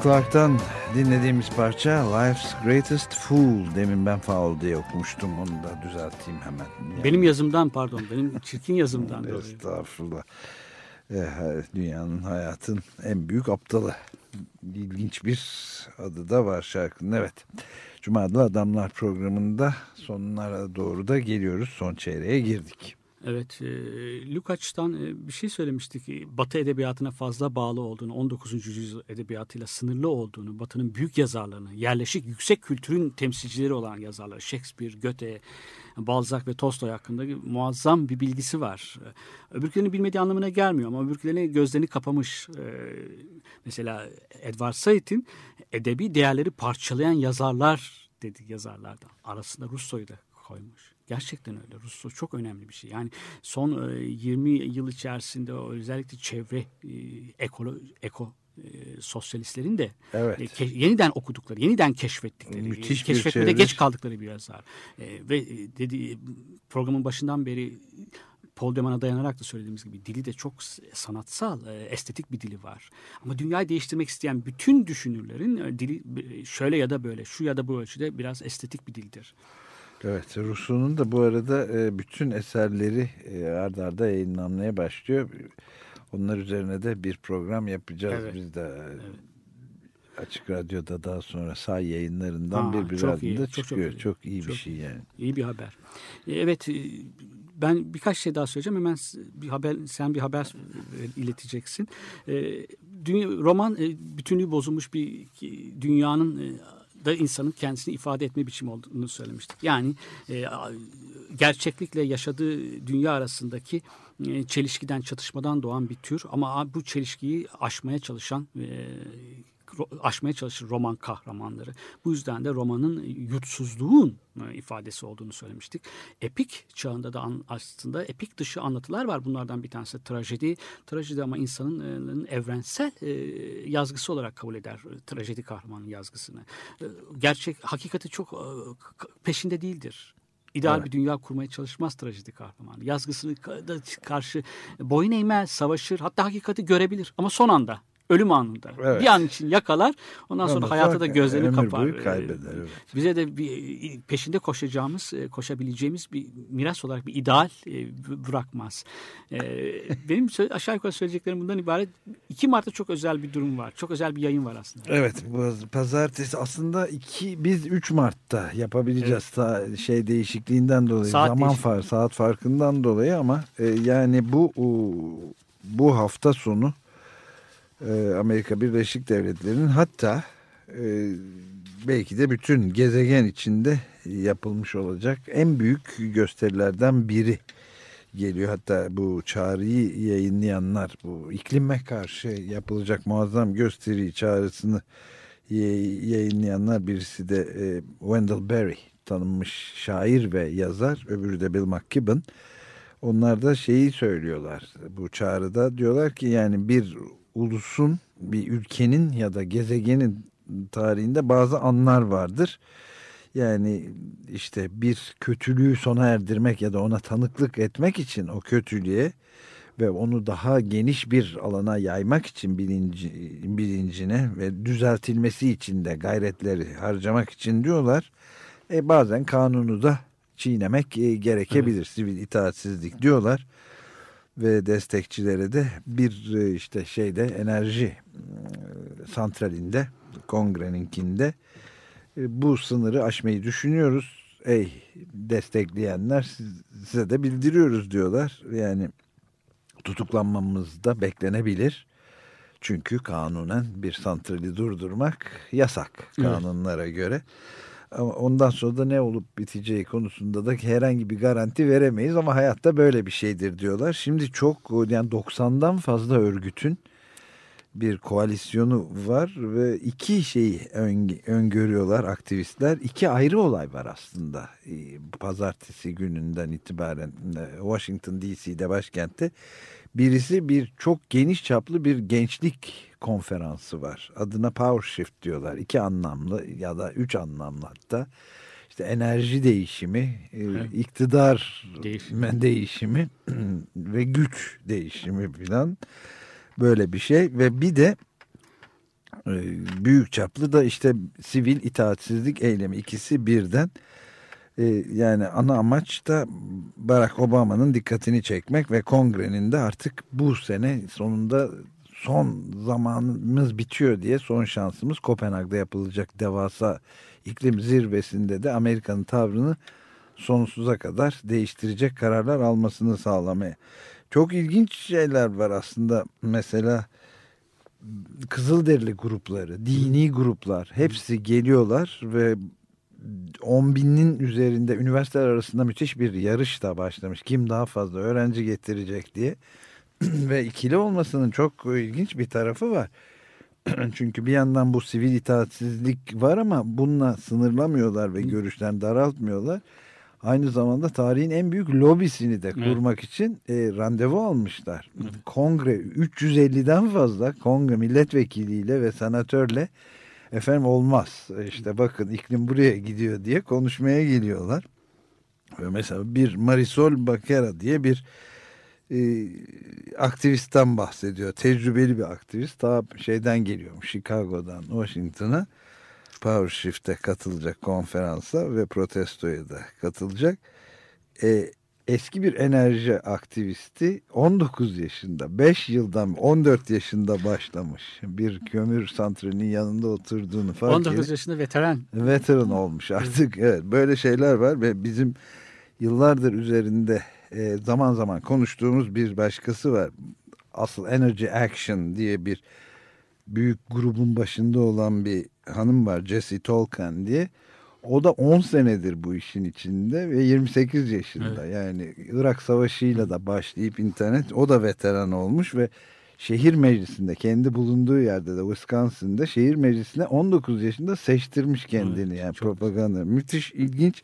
Clark'tan dinlediğimiz parça Life's Greatest Fool. Demin ben foul diye okumuştum. Onu da düzelteyim hemen. Yani. Benim yazımdan pardon. Benim çirkin yazımdan <laughs> dolayı. Estağfurullah. Ee, dünyanın hayatın en büyük aptalı. İlginç bir adı da var şarkının. Evet. Cuma'da Adamlar programında sonlara doğru da geliyoruz. Son çeyreğe girdik. Evet, e, Lukács'tan e, bir şey söylemiştik. Batı edebiyatına fazla bağlı olduğunu, 19. yüzyıl edebiyatıyla sınırlı olduğunu, Batı'nın büyük yazarlarını, yerleşik yüksek kültürün temsilcileri olan yazarlar, Shakespeare, Goethe, Balzac ve Tolstoy hakkında muazzam bir bilgisi var. Öbürkülerini bilmediği anlamına gelmiyor ama öbürkülerini gözlerini kapamış. E, mesela Edward Said'in edebi değerleri parçalayan yazarlar dedi yazarlardan. Arasında Russo'yu da koymuş. Gerçekten öyle. Russo çok önemli bir şey. Yani son 20 yıl içerisinde özellikle çevre ekolo, eko sosyalistlerin de evet. yeniden okudukları, yeniden keşfettikleri, Müthiş keşfetmede geç kaldıkları bir yazar. ve dedi programın başından beri Paul Deman'a dayanarak da söylediğimiz gibi dili de çok sanatsal, estetik bir dili var. Ama dünyayı değiştirmek isteyen bütün düşünürlerin dili şöyle ya da böyle, şu ya da bu ölçüde biraz estetik bir dildir. Evet, Rousseau'nun da bu arada bütün eserleri ard arda yayınlanmaya başlıyor. Onlar üzerine de bir program yapacağız evet. biz de. Evet. Açık Radyo'da daha sonra say yayınlarından ha, bir çok iyi, çıkıyor. Çok, çok, iyi çok bir şey yani. İyi bir haber. Evet ben birkaç şey daha söyleyeceğim. Hemen bir haber sen bir haber ileteceksin. Dünya, roman bütünlüğü bozulmuş bir dünyanın da insanın kendisini ifade etme biçimi olduğunu söylemiştik. Yani e, gerçeklikle yaşadığı dünya arasındaki e, çelişkiden, çatışmadan doğan bir tür ama bu çelişkiyi aşmaya çalışan e, aşmaya çalışır roman kahramanları. Bu yüzden de romanın yutsuzluğun ifadesi olduğunu söylemiştik. Epik çağında da aslında epik dışı anlatılar var. Bunlardan bir tanesi trajedi. Trajedi ama insanın evrensel yazgısı olarak kabul eder trajedi kahramanın yazgısını. Gerçek, hakikati çok peşinde değildir. İdeal evet. bir dünya kurmaya çalışmaz trajedi kahramanı. Yazgısını karşı boyun eğmez, savaşır, hatta hakikati görebilir ama son anda ölüm anında. Evet. Bir an için yakalar. Ondan sonra Ama hayata da gözlerini kapar. kaybeder. Evet. Bize de bir peşinde koşacağımız, koşabileceğimiz bir miras olarak bir ideal bırakmaz. <laughs> Benim aşağı yukarı söyleyeceklerim bundan ibaret. 2 Mart'ta çok özel bir durum var. Çok özel bir yayın var aslında. Evet. Bu pazartesi aslında iki, biz 3 Mart'ta yapabileceğiz. Evet. şey değişikliğinden dolayı. Saat zaman far, saat farkından dolayı ama yani bu bu hafta sonu Amerika Birleşik Devletleri'nin hatta e, belki de bütün gezegen içinde yapılmış olacak en büyük gösterilerden biri geliyor. Hatta bu çağrıyı yayınlayanlar bu iklime karşı yapılacak muazzam gösteri çağrısını yayınlayanlar birisi de e, Wendell Berry tanınmış şair ve yazar öbürü de Bill McKibben. Onlar da şeyi söylüyorlar bu çağrıda diyorlar ki yani bir ulusun, bir ülkenin ya da gezegenin tarihinde bazı anlar vardır. Yani işte bir kötülüğü sona erdirmek ya da ona tanıklık etmek için o kötülüğe ve onu daha geniş bir alana yaymak için bilinci, bilincine ve düzeltilmesi için de gayretleri harcamak için diyorlar. E bazen kanunu da çiğnemek e, gerekebilir. Evet. Sivil itaatsizlik diyorlar ve destekçilere de bir e, işte şeyde enerji e, santralinde kongreninkinde e, bu sınırı aşmayı düşünüyoruz. Ey destekleyenler size de bildiriyoruz diyorlar. Yani tutuklanmamız da beklenebilir. Çünkü kanunen bir santrali durdurmak yasak kanunlara evet. göre. Ama ondan sonra da ne olup biteceği konusunda da herhangi bir garanti veremeyiz ama hayatta böyle bir şeydir diyorlar. Şimdi çok yani 90'dan fazla örgütün bir koalisyonu var ve iki şeyi öngörüyorlar aktivistler. İki ayrı olay var aslında. Ee, pazartesi gününden itibaren e, Washington DC'de başkentte. Birisi bir çok geniş çaplı bir gençlik konferansı var. Adına Power Shift diyorlar. İki anlamlı ya da üç anlamlı hatta. İşte enerji değişimi, evet. iktidar değişimi, değişimi <clears throat> ve güç değişimi falan böyle bir şey. Ve bir de E, büyük çaplı da işte sivil itaatsizlik eylemi ikisi birden e, yani ana amaç da Barack Obama'nın dikkatini çekmek ve kongrenin de artık bu sene sonunda son zamanımız bitiyor diye son şansımız Kopenhag'da yapılacak devasa iklim zirvesinde de Amerika'nın tavrını sonsuza kadar değiştirecek kararlar almasını sağlamaya. Çok ilginç şeyler var aslında mesela Kızılderili grupları, dini gruplar hepsi geliyorlar ve 10 binin üzerinde üniversiteler arasında müthiş bir yarış da başlamış. Kim daha fazla öğrenci getirecek diye. <clears throat> Ve ikili olmasının çok ilginç bir tarafı var. <clears throat> Çünkü bir yandan bu sivil itaatsizlik var ama bununla sınırlamıyorlar ve görüşlerini daraltmıyorlar. Aynı zamanda tarihin en büyük lobisini de kurmak evet. için e, randevu almışlar. Evet. Kongre 350'den fazla kongre milletvekiliyle ve senatörle efendim olmaz işte bakın iklim buraya gidiyor diye konuşmaya geliyorlar. Ve mesela bir Marisol Bakera diye bir e, aktivistten bahsediyor. Tecrübeli bir aktivist. Daha şeyden geliyormuş Chicago'dan Washington'a Power Shift'e katılacak konferansa ve protestoya da katılacak. E, eski bir enerji aktivisti 19 yaşında 5 yıldan 14 yaşında başlamış bir kömür santralinin yanında oturduğunu fark 19 edip, yaşında veteran veteran olmuş artık evet böyle şeyler var ve bizim yıllardır üzerinde e, zaman zaman konuştuğumuz bir başkası var asıl Energy Action diye bir büyük grubun başında olan bir hanım var Jessie Tolkien diye o da 10 senedir bu işin içinde ve 28 yaşında. Evet. Yani Irak Savaşı'yla da başlayıp internet o da veteran olmuş ve şehir meclisinde kendi bulunduğu yerde de Wisconsin'da şehir meclisine 19 yaşında seçtirmiş kendini evet, yani propaganda. Müthiş ilginç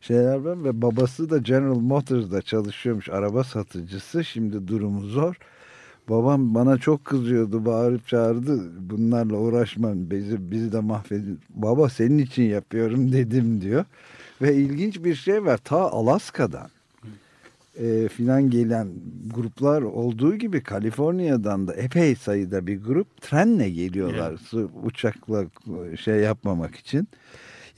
şeyler var ve babası da General Motors'da çalışıyormuş araba satıcısı. Şimdi durumu zor Babam bana çok kızıyordu, bağırıp çağırdı. Bunlarla uğraşmam, bizi, bizi de mahvedin. Baba senin için yapıyorum dedim diyor. Ve ilginç bir şey var. Ta Alaska'dan e, filan gelen gruplar olduğu gibi Kaliforniya'dan da epey sayıda bir grup trenle geliyorlar. Yeah. Uçakla şey yapmamak için.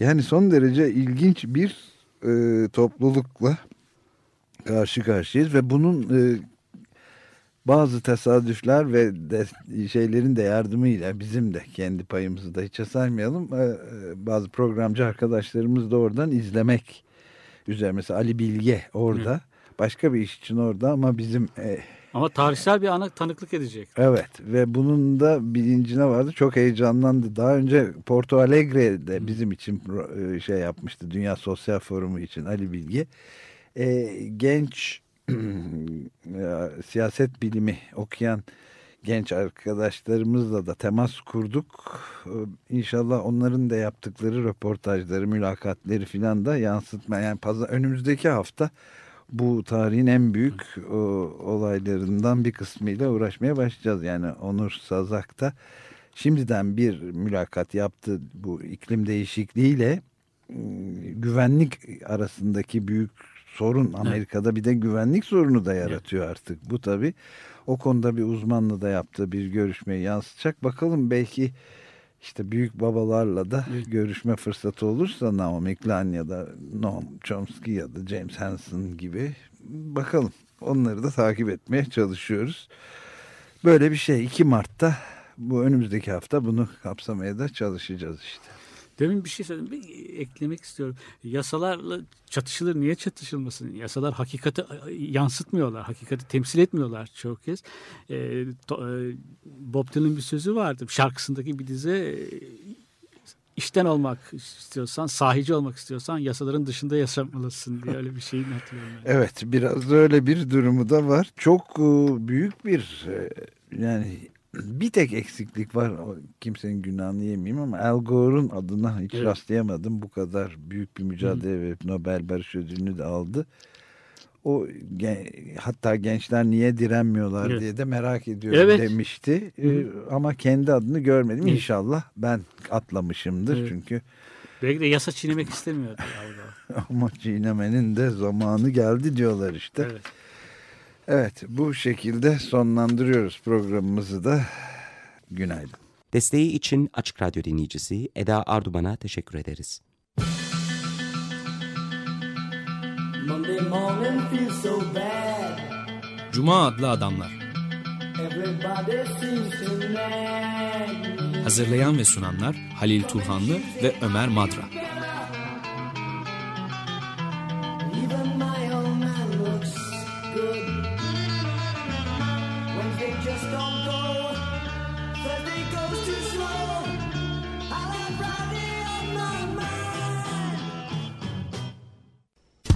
Yani son derece ilginç bir e, toplulukla karşı karşıyayız ve bunun e, bazı tesadüfler ve de, şeylerin de yardımıyla bizim de kendi payımızı da hiç saymayalım. Ee, e, bazı programcı arkadaşlarımız da oradan izlemek üzere. Mesela Ali Bilge orada. Hı. Başka bir iş için orada ama bizim... E, ama tarihsel bir ana tanıklık edecek. Evet ve bunun da bilincine vardı. Çok heyecanlandı. Daha önce Porto Alegre'de bizim için e, şey yapmıştı. Dünya Sosyal Forumu için Ali Bilge. E, genç <clears throat> siyaset bilimi okuyan genç arkadaşlarımızla da temas kurduk. İnşallah onların da yaptıkları röportajları, mülakatleri filan da yansıtma. Yani pazar, önümüzdeki hafta bu tarihin en büyük o, olaylarından bir kısmıyla uğraşmaya başlayacağız. Yani Onur Sazak da şimdiden bir mülakat yaptı bu iklim değişikliğiyle güvenlik arasındaki büyük sorun Amerika'da bir de güvenlik sorunu da yaratıyor artık. Bu tabi o konuda bir uzmanla da yaptığı bir görüşmeyi yansıtacak. Bakalım belki işte büyük babalarla da görüşme fırsatı olursa Naomi Klein ya da Noam Chomsky ya da James Hansen gibi bakalım. Onları da takip etmeye çalışıyoruz. Böyle bir şey 2 Mart'ta bu önümüzdeki hafta bunu kapsamaya da çalışacağız işte. Demin bir şey söyledim. Bir eklemek istiyorum. Yasalarla çatışılır. Niye çatışılmasın? Yasalar hakikati yansıtmıyorlar. Hakikati temsil etmiyorlar çok kez. E, to, e, Bob Dylan'ın bir sözü vardı. Şarkısındaki bir dize e, işten olmak istiyorsan, sahici olmak istiyorsan yasaların dışında yaşamalısın diye öyle bir şeyin hatırlıyorum. Yani. Evet, biraz öyle bir durumu da var. Çok e, büyük bir e, yani bir tek eksiklik var. Kimsenin günahını yemeyeyim ama Al Gore'un adına hiç evet. rastlayamadım. Bu kadar büyük bir mücadele verip Nobel Barış Ödülünü de aldı. O hatta gençler niye direnmiyorlar evet. diye de merak ediyorum evet. demişti. Ee, ama kendi adını görmedim. Evet. İnşallah ben atlamışımdır evet. çünkü. Belki de yasa çiğnemek istemiyordu. <laughs> ama çiğnemenin de zamanı geldi diyorlar işte. Evet. Evet bu şekilde sonlandırıyoruz programımızı da. Günaydın. Desteği için Açık Radyo dinleyicisi Eda Arduman'a teşekkür ederiz. Cuma adlı adamlar. Hazırlayan ve sunanlar Halil Turhanlı ve Ömer Madra. Even my